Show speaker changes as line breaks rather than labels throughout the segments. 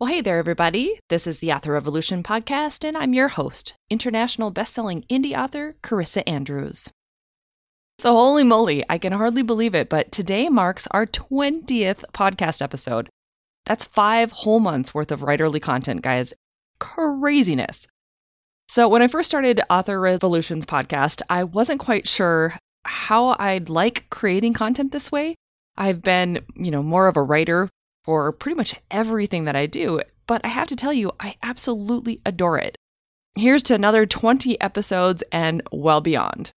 Well, hey there, everybody. This is the Author Revolution podcast, and I'm your host, international bestselling indie author Carissa Andrews. So, holy moly, I can hardly believe it, but today marks our 20th podcast episode. That's five whole months worth of writerly content, guys. Craziness. So, when I first started Author Revolution's podcast, I wasn't quite sure how I'd like creating content this way. I've been, you know, more of a writer for pretty much everything that I do, but I have to tell you, I absolutely adore it. Here's to another 20 episodes and well beyond.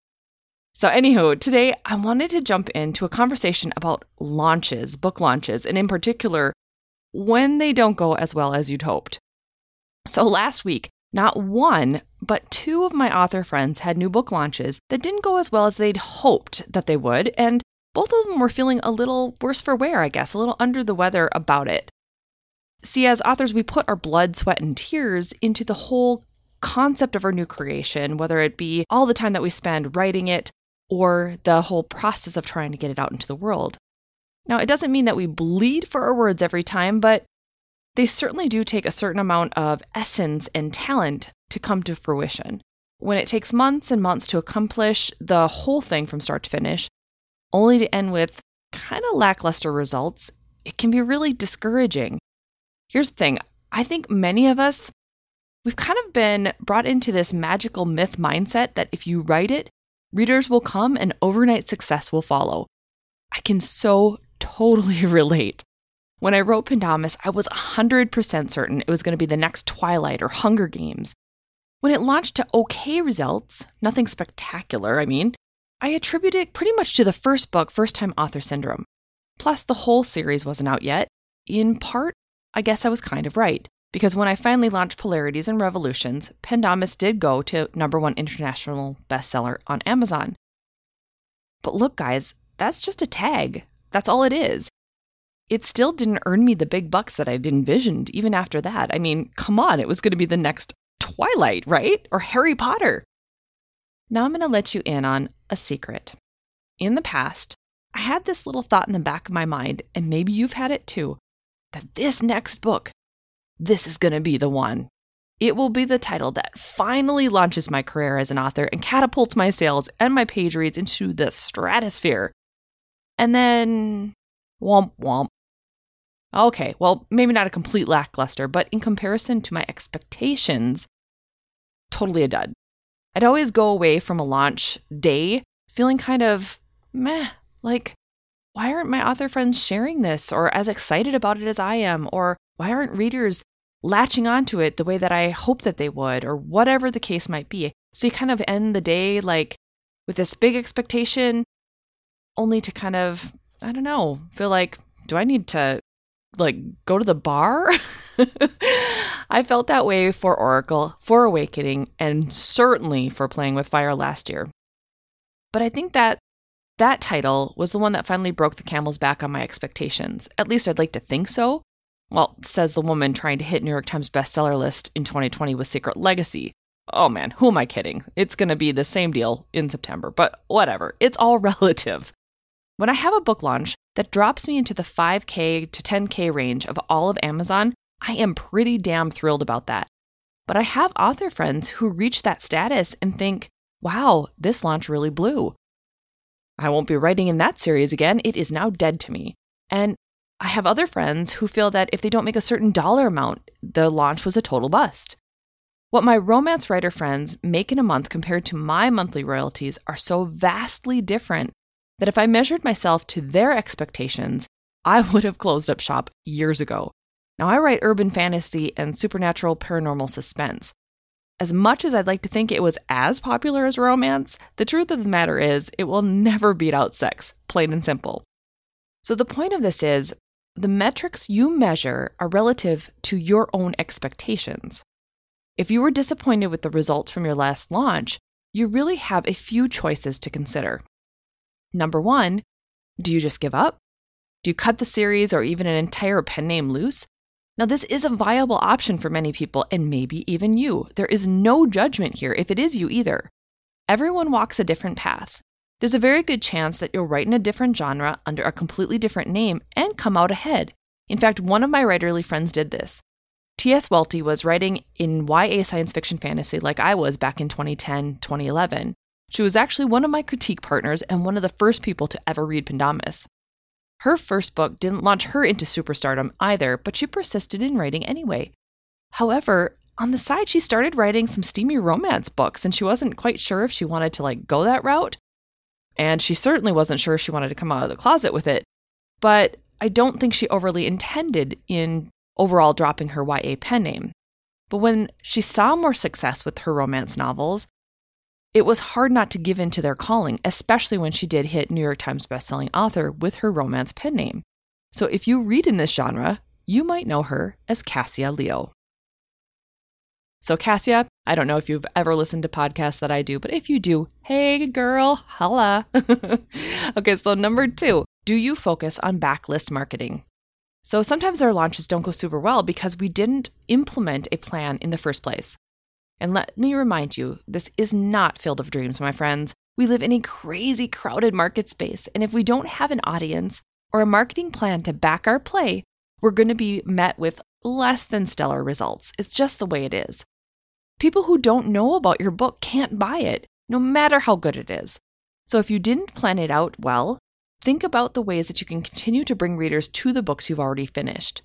So, anywho, today I wanted to jump into a conversation about launches, book launches, and in particular, when they don't go as well as you'd hoped. So, last week, not one, but two of my author friends had new book launches that didn't go as well as they'd hoped that they would, and both of them were feeling a little worse for wear, I guess, a little under the weather about it. See, as authors, we put our blood, sweat, and tears into the whole concept of our new creation, whether it be all the time that we spend writing it or the whole process of trying to get it out into the world. Now, it doesn't mean that we bleed for our words every time, but they certainly do take a certain amount of essence and talent to come to fruition. When it takes months and months to accomplish the whole thing from start to finish, only to end with kind of lackluster results, it can be really discouraging. Here's the thing I think many of us, we've kind of been brought into this magical myth mindset that if you write it, readers will come and overnight success will follow. I can so totally relate. When I wrote Pendamus, I was 100% certain it was going to be the next Twilight or Hunger Games. When it launched to okay results, nothing spectacular, I mean, I attribute it pretty much to the first book, First Time Author Syndrome. Plus, the whole series wasn't out yet. In part, I guess I was kind of right, because when I finally launched Polarities and Revolutions, Pendamus did go to number one international bestseller on Amazon. But look, guys, that's just a tag. That's all it is. It still didn't earn me the big bucks that I'd envisioned even after that. I mean, come on, it was going to be the next Twilight, right? Or Harry Potter. Now I'm going to let you in on a secret. In the past, I had this little thought in the back of my mind, and maybe you've had it too, that this next book, this is going to be the one. It will be the title that finally launches my career as an author and catapults my sales and my page reads into the stratosphere. And then, womp womp. Okay, well, maybe not a complete lackluster, but in comparison to my expectations, totally a dud. I'd always go away from a launch day feeling kind of meh, like, why aren't my author friends sharing this or as excited about it as I am? Or why aren't readers latching onto it the way that I hope that they would, or whatever the case might be? So you kind of end the day like with this big expectation, only to kind of, I don't know, feel like, do I need to like go to the bar? I felt that way for Oracle, for Awakening, and certainly for Playing with Fire last year. But I think that that title was the one that finally broke the camel's back on my expectations. At least I'd like to think so. Well, says the woman trying to hit New York Times bestseller list in 2020 with Secret Legacy. Oh man, who am I kidding? It's going to be the same deal in September, but whatever. It's all relative. When I have a book launch that drops me into the 5K to 10K range of all of Amazon, I am pretty damn thrilled about that. But I have author friends who reach that status and think, wow, this launch really blew. I won't be writing in that series again. It is now dead to me. And I have other friends who feel that if they don't make a certain dollar amount, the launch was a total bust. What my romance writer friends make in a month compared to my monthly royalties are so vastly different that if I measured myself to their expectations, I would have closed up shop years ago. Now, I write urban fantasy and supernatural paranormal suspense. As much as I'd like to think it was as popular as romance, the truth of the matter is it will never beat out sex, plain and simple. So, the point of this is the metrics you measure are relative to your own expectations. If you were disappointed with the results from your last launch, you really have a few choices to consider. Number one, do you just give up? Do you cut the series or even an entire pen name loose? Now, this is a viable option for many people, and maybe even you. There is no judgment here if it is you either. Everyone walks a different path. There's a very good chance that you'll write in a different genre under a completely different name and come out ahead. In fact, one of my writerly friends did this. T.S. Welty was writing in YA science fiction fantasy like I was back in 2010, 2011. She was actually one of my critique partners and one of the first people to ever read Pendamus. Her first book didn't launch her into superstardom either, but she persisted in writing anyway. However, on the side, she started writing some steamy romance books, and she wasn't quite sure if she wanted to like go that route. And she certainly wasn't sure she wanted to come out of the closet with it. But I don't think she overly intended in overall dropping her YA pen name. But when she saw more success with her romance novels, it was hard not to give in to their calling, especially when she did hit New York Times bestselling author with her romance pen name. So if you read in this genre, you might know her as Cassia Leo. So, Cassia, I don't know if you've ever listened to podcasts that I do, but if you do, hey girl, holla. okay, so number two, do you focus on backlist marketing? So sometimes our launches don't go super well because we didn't implement a plan in the first place. And let me remind you, this is not Field of Dreams, my friends. We live in a crazy crowded market space, and if we don't have an audience or a marketing plan to back our play, we're going to be met with less than stellar results. It's just the way it is. People who don't know about your book can't buy it, no matter how good it is. So if you didn't plan it out well, think about the ways that you can continue to bring readers to the books you've already finished.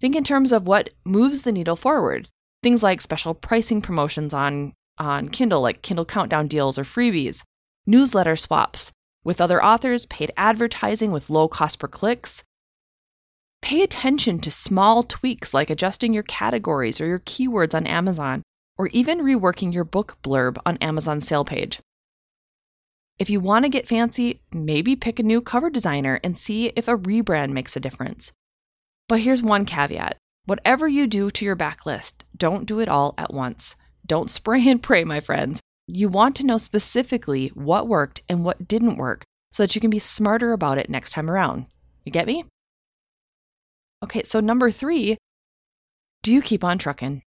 Think in terms of what moves the needle forward. Things like special pricing promotions on, on Kindle, like Kindle Countdown deals or freebies, newsletter swaps with other authors, paid advertising with low cost per clicks. Pay attention to small tweaks like adjusting your categories or your keywords on Amazon, or even reworking your book blurb on Amazon's sale page. If you want to get fancy, maybe pick a new cover designer and see if a rebrand makes a difference. But here's one caveat Whatever you do to your backlist, don't do it all at once. Don't spray and pray, my friends. You want to know specifically what worked and what didn't work so that you can be smarter about it next time around. You get me? Okay, so number three, do you keep on trucking?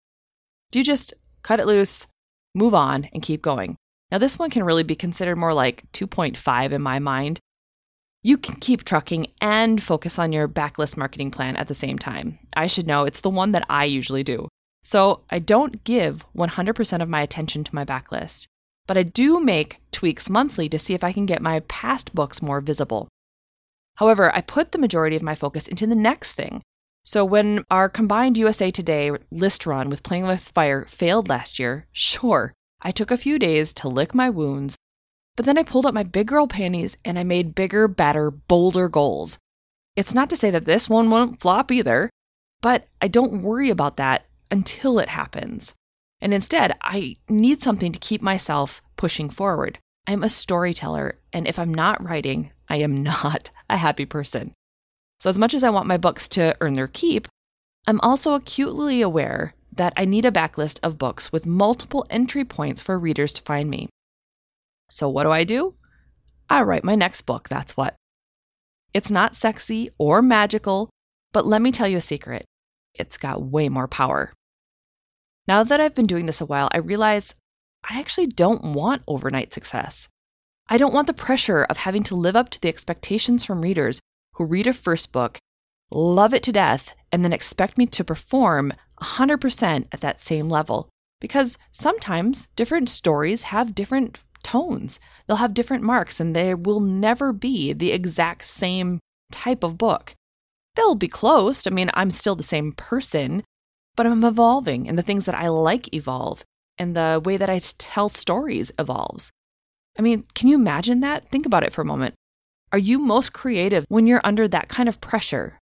Do you just cut it loose, move on, and keep going? Now, this one can really be considered more like 2.5 in my mind you can keep trucking and focus on your backlist marketing plan at the same time. I should know it's the one that I usually do. So I don't give 100% of my attention to my backlist, but I do make tweaks monthly to see if I can get my past books more visible. However, I put the majority of my focus into the next thing. So when our combined USA Today list run with Playing with Fire failed last year, sure, I took a few days to lick my wounds but then I pulled up my big girl panties and I made bigger, better, bolder goals. It's not to say that this one won't flop either, but I don't worry about that until it happens. And instead, I need something to keep myself pushing forward. I'm a storyteller, and if I'm not writing, I am not a happy person. So, as much as I want my books to earn their keep, I'm also acutely aware that I need a backlist of books with multiple entry points for readers to find me. So, what do I do? I write my next book, that's what. It's not sexy or magical, but let me tell you a secret it's got way more power. Now that I've been doing this a while, I realize I actually don't want overnight success. I don't want the pressure of having to live up to the expectations from readers who read a first book, love it to death, and then expect me to perform 100% at that same level. Because sometimes different stories have different tones. They'll have different marks and they will never be the exact same type of book. They'll be close. I mean, I'm still the same person, but I'm evolving and the things that I like evolve and the way that I tell stories evolves. I mean, can you imagine that? Think about it for a moment. Are you most creative when you're under that kind of pressure?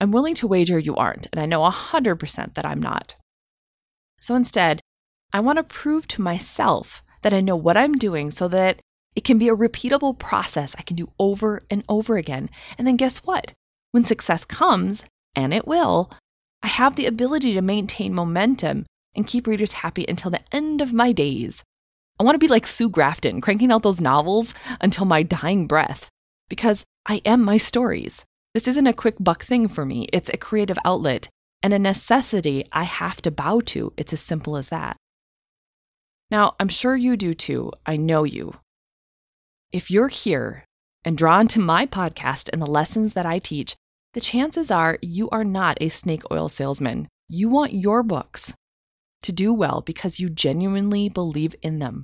I'm willing to wager you aren't, and I know 100% that I'm not. So instead, I want to prove to myself that I know what I'm doing so that it can be a repeatable process I can do over and over again. And then guess what? When success comes, and it will, I have the ability to maintain momentum and keep readers happy until the end of my days. I want to be like Sue Grafton, cranking out those novels until my dying breath, because I am my stories. This isn't a quick buck thing for me, it's a creative outlet and a necessity I have to bow to. It's as simple as that. Now, I'm sure you do too. I know you. If you're here and drawn to my podcast and the lessons that I teach, the chances are you are not a snake oil salesman. You want your books to do well because you genuinely believe in them.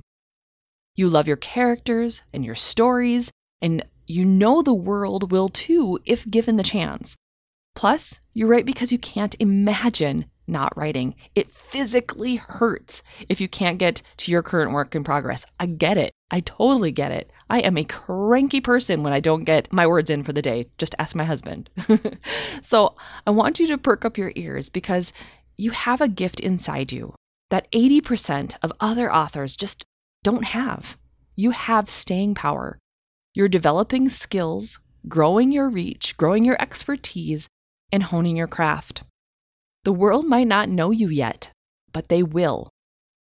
You love your characters and your stories, and you know the world will too if given the chance. Plus, you write because you can't imagine not writing. It physically hurts if you can't get to your current work in progress. I get it. I totally get it. I am a cranky person when I don't get my words in for the day. Just ask my husband. so I want you to perk up your ears because you have a gift inside you that 80% of other authors just don't have. You have staying power. You're developing skills, growing your reach, growing your expertise, and honing your craft. The world might not know you yet, but they will.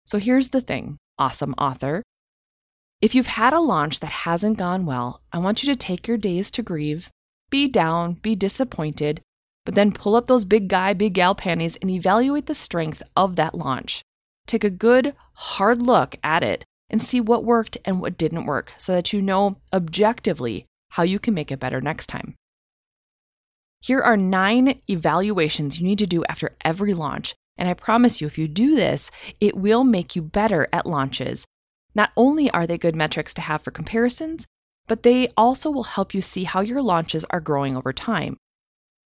So here's the thing, awesome author. If you've had a launch that hasn't gone well, I want you to take your days to grieve, be down, be disappointed, but then pull up those big guy, big gal panties and evaluate the strength of that launch. Take a good, hard look at it and see what worked and what didn't work so that you know objectively how you can make it better next time. Here are nine evaluations you need to do after every launch. And I promise you, if you do this, it will make you better at launches. Not only are they good metrics to have for comparisons, but they also will help you see how your launches are growing over time.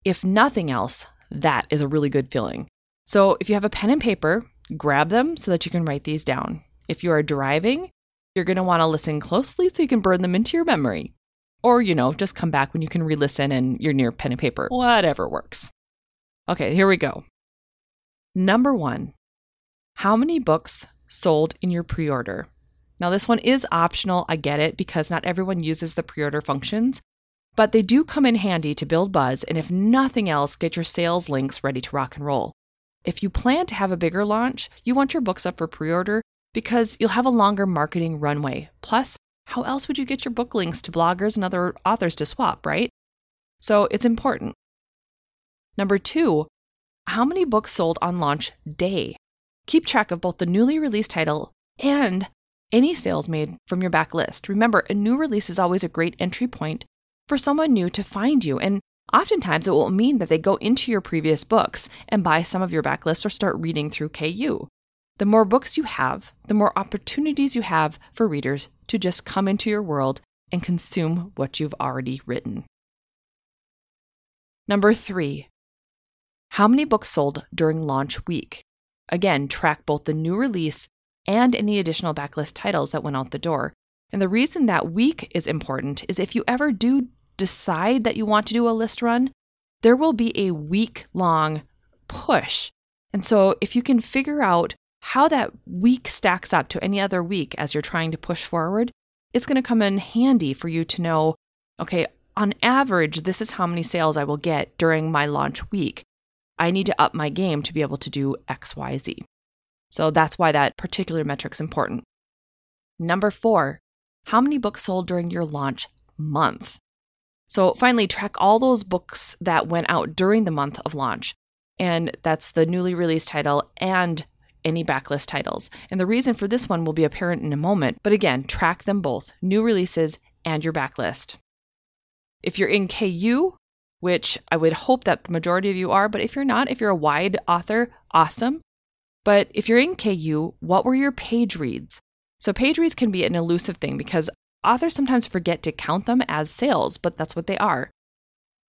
If nothing else, that is a really good feeling. So if you have a pen and paper, grab them so that you can write these down. If you are driving, you're going to want to listen closely so you can burn them into your memory. Or, you know, just come back when you can re listen and you're near pen and paper. Whatever works. Okay, here we go. Number one, how many books sold in your pre order? Now, this one is optional. I get it because not everyone uses the pre order functions, but they do come in handy to build buzz. And if nothing else, get your sales links ready to rock and roll. If you plan to have a bigger launch, you want your books up for pre order because you'll have a longer marketing runway. Plus, how else would you get your book links to bloggers and other authors to swap, right? So it's important. Number two, how many books sold on launch day? Keep track of both the newly released title and any sales made from your backlist. Remember, a new release is always a great entry point for someone new to find you. And oftentimes it will mean that they go into your previous books and buy some of your backlist or start reading through KU. The more books you have, the more opportunities you have for readers to just come into your world and consume what you've already written. Number three, how many books sold during launch week? Again, track both the new release and any additional backlist titles that went out the door. And the reason that week is important is if you ever do decide that you want to do a list run, there will be a week long push. And so if you can figure out how that week stacks up to any other week as you're trying to push forward, it's going to come in handy for you to know okay, on average, this is how many sales I will get during my launch week. I need to up my game to be able to do XYZ. So that's why that particular metric's important. Number four, how many books sold during your launch month? So finally, track all those books that went out during the month of launch. And that's the newly released title and any backlist titles. And the reason for this one will be apparent in a moment, but again, track them both new releases and your backlist. If you're in KU, which I would hope that the majority of you are, but if you're not, if you're a wide author, awesome. But if you're in KU, what were your page reads? So, page reads can be an elusive thing because authors sometimes forget to count them as sales, but that's what they are.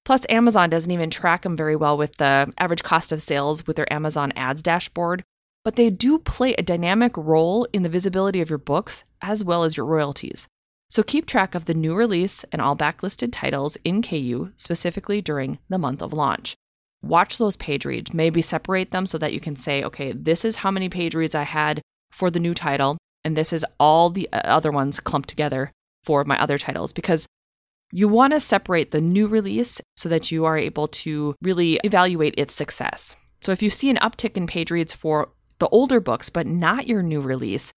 Plus, Amazon doesn't even track them very well with the average cost of sales with their Amazon ads dashboard, but they do play a dynamic role in the visibility of your books as well as your royalties. So keep track of the new release and all backlisted titles in KU specifically during the month of launch. Watch those page reads, maybe separate them so that you can say, okay, this is how many page reads I had for the new title, and this is all the uh, other ones clumped together for my other titles because you want to separate the new release so that you are able to really evaluate its success. So if you see an uptick in page reads for the older books, but not your new release,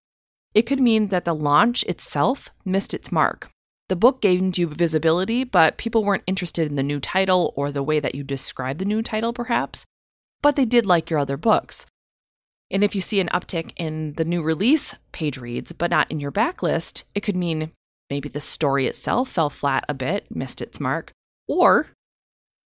it could mean that the launch itself missed its mark. The book gained you visibility, but people weren't interested in the new title or the way that you describe the new title, perhaps, but they did like your other books. And if you see an uptick in the new release page reads, but not in your backlist, it could mean maybe the story itself fell flat a bit, missed its mark, or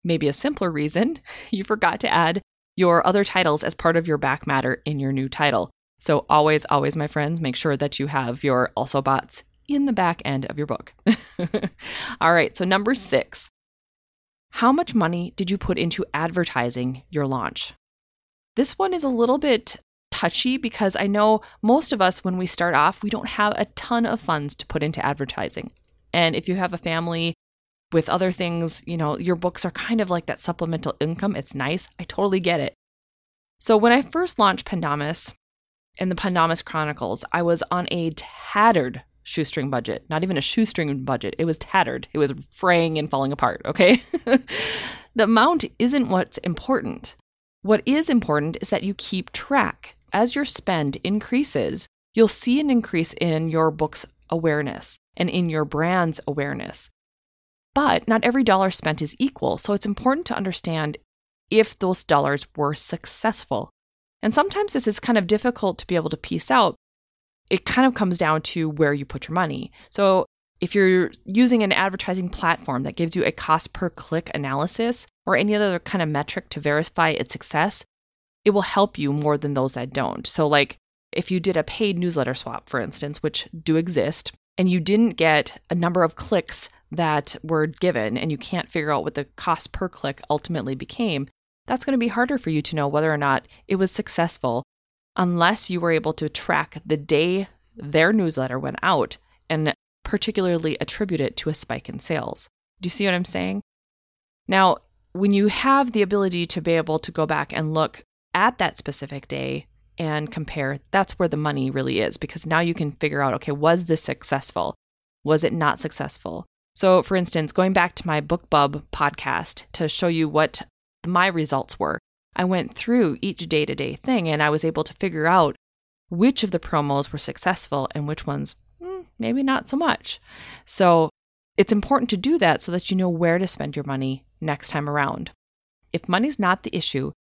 maybe a simpler reason, you forgot to add your other titles as part of your back matter in your new title. So, always, always, my friends, make sure that you have your also boughts in the back end of your book. All right, so number six how much money did you put into advertising your launch? This one is a little bit touchy because I know most of us, when we start off, we don't have a ton of funds to put into advertising. And if you have a family with other things, you know, your books are kind of like that supplemental income. It's nice. I totally get it. So when I first launched Pendamus and the Pendamus Chronicles, I was on a tattered shoestring budget, not even a shoestring budget. It was tattered, it was fraying and falling apart, okay? the amount isn't what's important. What is important is that you keep track. As your spend increases, you'll see an increase in your book's awareness and in your brand's awareness. But not every dollar spent is equal, so it's important to understand if those dollars were successful. And sometimes this is kind of difficult to be able to piece out it kind of comes down to where you put your money. So if you're using an advertising platform that gives you a cost per click analysis or any other kind of metric to verify its success, it will help you more than those that don't. So, like if you did a paid newsletter swap, for instance, which do exist, and you didn't get a number of clicks that were given, and you can't figure out what the cost per click ultimately became, that's going to be harder for you to know whether or not it was successful unless you were able to track the day their newsletter went out and particularly attribute it to a spike in sales. Do you see what I'm saying? Now, when you have the ability to be able to go back and look at that specific day and compare, that's where the money really is because now you can figure out okay, was this successful? Was it not successful? So, for instance, going back to my BookBub podcast to show you what my results were, I went through each day to day thing and I was able to figure out which of the promos were successful and which ones hmm, maybe not so much. So it's important to do that so that you know where to spend your money next time around. If money's not the issue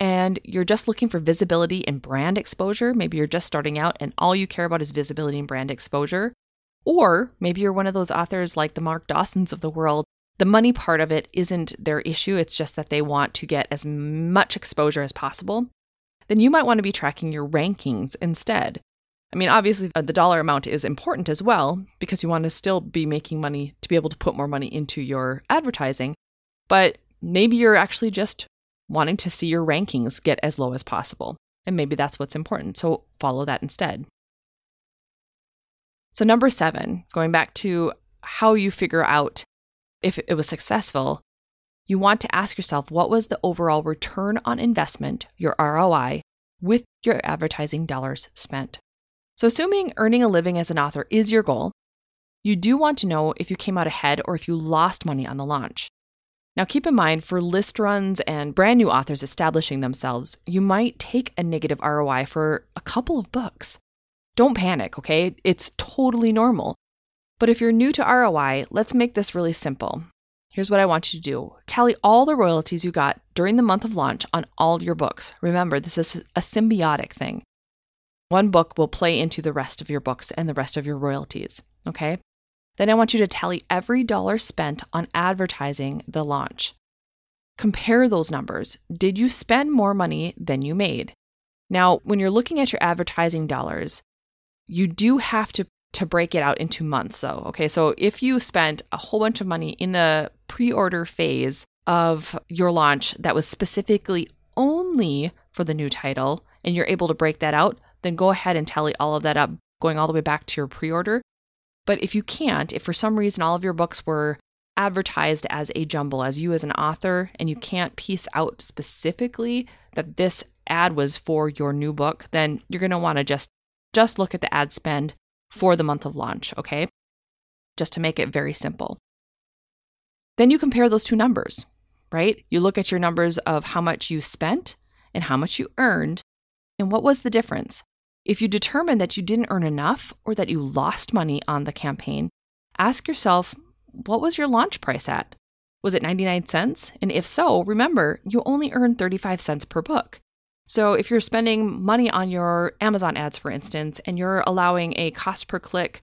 and you're just looking for visibility and brand exposure, maybe you're just starting out and all you care about is visibility and brand exposure, or maybe you're one of those authors like the Mark Dawsons of the world the money part of it isn't their issue, it's just that they want to get as much exposure as possible. Then you might want to be tracking your rankings instead. I mean, obviously, uh, the dollar amount is important as well because you want to still be making money to be able to put more money into your advertising. But maybe you're actually just wanting to see your rankings get as low as possible. And maybe that's what's important. So follow that instead. So, number seven, going back to how you figure out if it was successful, you want to ask yourself what was the overall return on investment, your ROI, with your advertising dollars spent. So, assuming earning a living as an author is your goal, you do want to know if you came out ahead or if you lost money on the launch. Now, keep in mind for list runs and brand new authors establishing themselves, you might take a negative ROI for a couple of books. Don't panic, okay? It's totally normal. But if you're new to ROI, let's make this really simple. Here's what I want you to do tally all the royalties you got during the month of launch on all your books. Remember, this is a symbiotic thing. One book will play into the rest of your books and the rest of your royalties. Okay? Then I want you to tally every dollar spent on advertising the launch. Compare those numbers. Did you spend more money than you made? Now, when you're looking at your advertising dollars, you do have to to break it out into months though. Okay, so if you spent a whole bunch of money in the pre order phase of your launch that was specifically only for the new title and you're able to break that out, then go ahead and tally all of that up, going all the way back to your pre order. But if you can't, if for some reason all of your books were advertised as a jumble, as you as an author, and you mm-hmm. can't piece out specifically that this ad was for your new book, then you're going to want to just just look at the ad spend for the month of launch, okay? Just to make it very simple. Then you compare those two numbers, right? You look at your numbers of how much you spent and how much you earned, and what was the difference? If you determine that you didn't earn enough or that you lost money on the campaign, ask yourself, what was your launch price at? Was it 99 cents? And if so, remember, you only earn 35 cents per book. So if you're spending money on your Amazon ads, for instance, and you're allowing a cost per click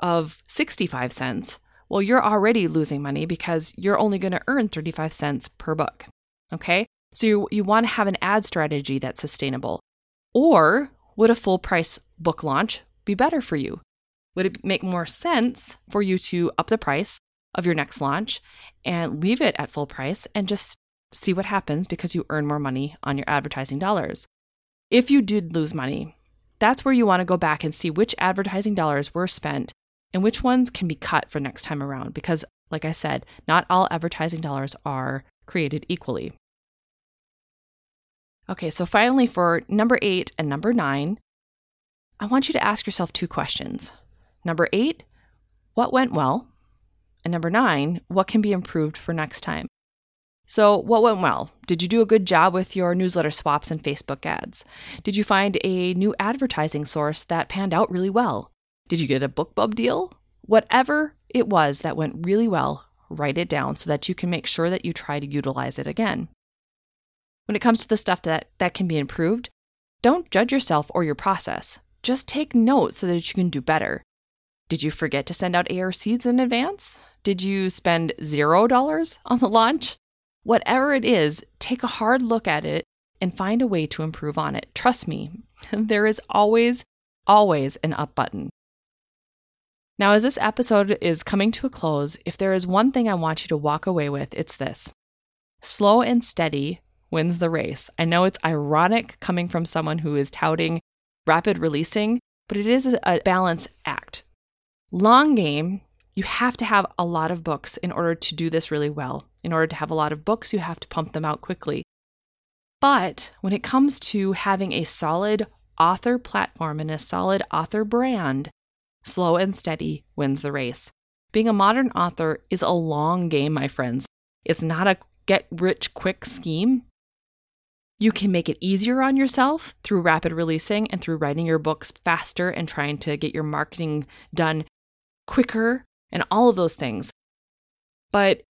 of 65 cents, well, you're already losing money because you're only going to earn 35 cents per book. Okay. So you, you want to have an ad strategy that's sustainable. Or would a full price book launch be better for you? Would it make more sense for you to up the price of your next launch and leave it at full price and just see what happens because you earn more money on your advertising dollars? If you did lose money, that's where you want to go back and see which advertising dollars were spent and which ones can be cut for next time around because like I said, not all advertising dollars are created equally. Okay, so finally for number 8 and number 9, I want you to ask yourself two questions. Number 8, what went well? And number 9, what can be improved for next time? So, what went well? Did you do a good job with your newsletter swaps and Facebook ads? Did you find a new advertising source that panned out really well? Did you get a BookBub deal? Whatever it was that went really well, write it down so that you can make sure that you try to utilize it again. When it comes to the stuff that, that can be improved, don't judge yourself or your process. Just take notes so that you can do better. Did you forget to send out ARCs in advance? Did you spend $0 on the launch? Whatever it is, take a hard look at it and find a way to improve on it. Trust me, there is always, always an up button. Now, as this episode is coming to a close, if there is one thing I want you to walk away with, it's this slow and steady wins the race. I know it's ironic coming from someone who is touting rapid releasing, but it is a balance act. Long game, you have to have a lot of books in order to do this really well. In order to have a lot of books, you have to pump them out quickly. But when it comes to having a solid author platform and a solid author brand, slow and steady wins the race. Being a modern author is a long game, my friends. It's not a get rich quick scheme. You can make it easier on yourself through rapid releasing and through writing your books faster and trying to get your marketing done quicker and all of those things. But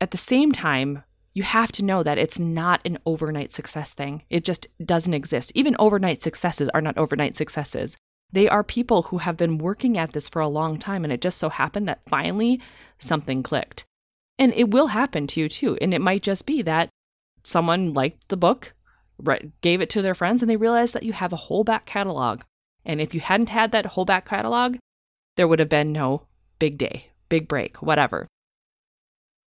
at the same time, you have to know that it's not an overnight success thing. It just doesn't exist. Even overnight successes are not overnight successes. They are people who have been working at this for a long time, and it just so happened that finally something clicked. And it will happen to you too. And it might just be that someone liked the book, gave it to their friends, and they realized that you have a whole back catalog. And if you hadn't had that whole back catalog, there would have been no big day, big break, whatever.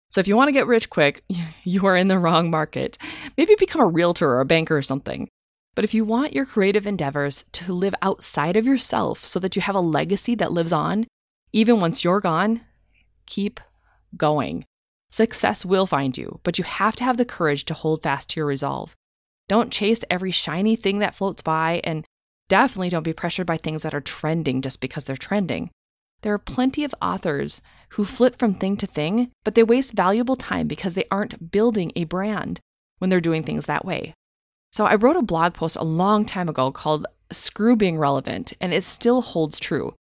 So if you want to get rich quick, you are in the wrong market. Maybe become a realtor or a banker or something. But if you want your creative endeavors to live outside of yourself so that you have a legacy that lives on, even once you're gone, keep going. Success will find you, but you have to have the courage to hold fast to your resolve. Don't chase every shiny thing that floats by, and definitely don't be pressured by things that are trending just because they're trending. There are plenty of authors who flip from thing to thing, but they waste valuable time because they aren't building a brand when they're doing things that way. So I wrote a blog post a long time ago called Screw Being Relevant, and it still holds true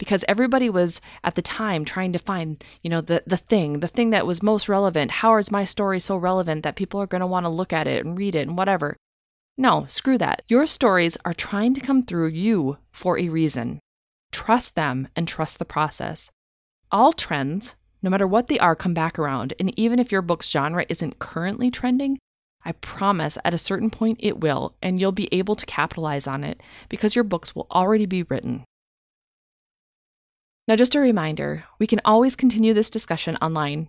because everybody was at the time trying to find, you know, the the thing, the thing that was most relevant. How is my story so relevant that people are going to want to look at it and read it and whatever? No, screw that. Your stories are trying to come through you for a reason. Trust them and trust the process. All trends, no matter what they are, come back around, and even if your book's genre isn't currently trending, I promise at a certain point it will, and you'll be able to capitalize on it because your books will already be written. Now, just a reminder we can always continue this discussion online.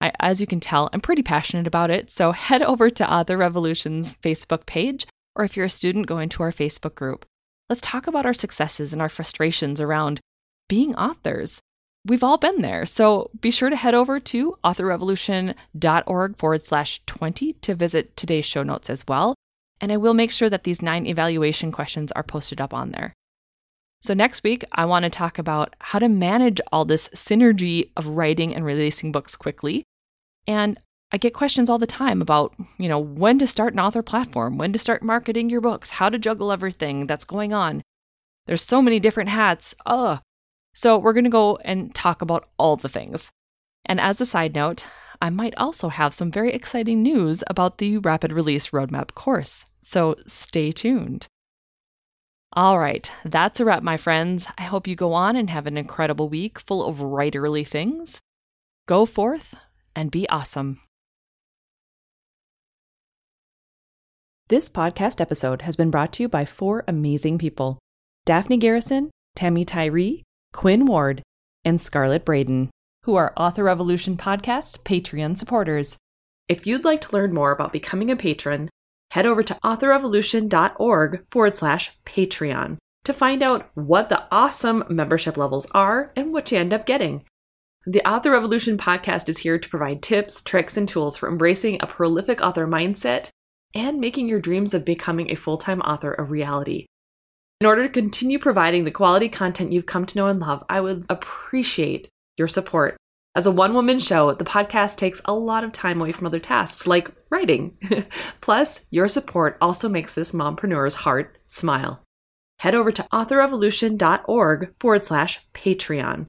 I, as you can tell, I'm pretty passionate about it, so head over to Author Revolution's Facebook page, or if you're a student, go into our Facebook group. Let's talk about our successes and our frustrations around being authors we've all been there. So be sure to head over to authorrevolution.org forward slash 20 to visit today's show notes as well. And I will make sure that these nine evaluation questions are posted up on there. So, next week, I want to talk about how to manage all this synergy of writing and releasing books quickly. And I get questions all the time about, you know, when to start an author platform, when to start marketing your books, how to juggle everything that's going on. There's so many different hats. Ugh. So, we're going to go and talk about all the things. And as a side note, I might also have some very exciting news about the Rapid Release Roadmap course. So, stay tuned. All right, that's a wrap, my friends. I hope you go on and have an incredible week full of writerly things. Go forth and be awesome. This podcast episode has been brought to you by four amazing people Daphne Garrison, Tammy Tyree, Quinn Ward, and Scarlett Braden, who are Author Revolution Podcast Patreon supporters. If you'd like to learn more about becoming a patron, head over to authorrevolution.org forward slash Patreon to find out what the awesome membership levels are and what you end up getting. The Author Revolution podcast is here to provide tips, tricks, and tools for embracing a prolific author mindset and making your dreams of becoming a full time author a reality. In order to continue providing the quality content you've come to know and love, I would appreciate your support. As a one woman show, the podcast takes a lot of time away from other tasks like writing. Plus, your support also makes this mompreneur's heart smile. Head over to authorrevolution.org forward slash Patreon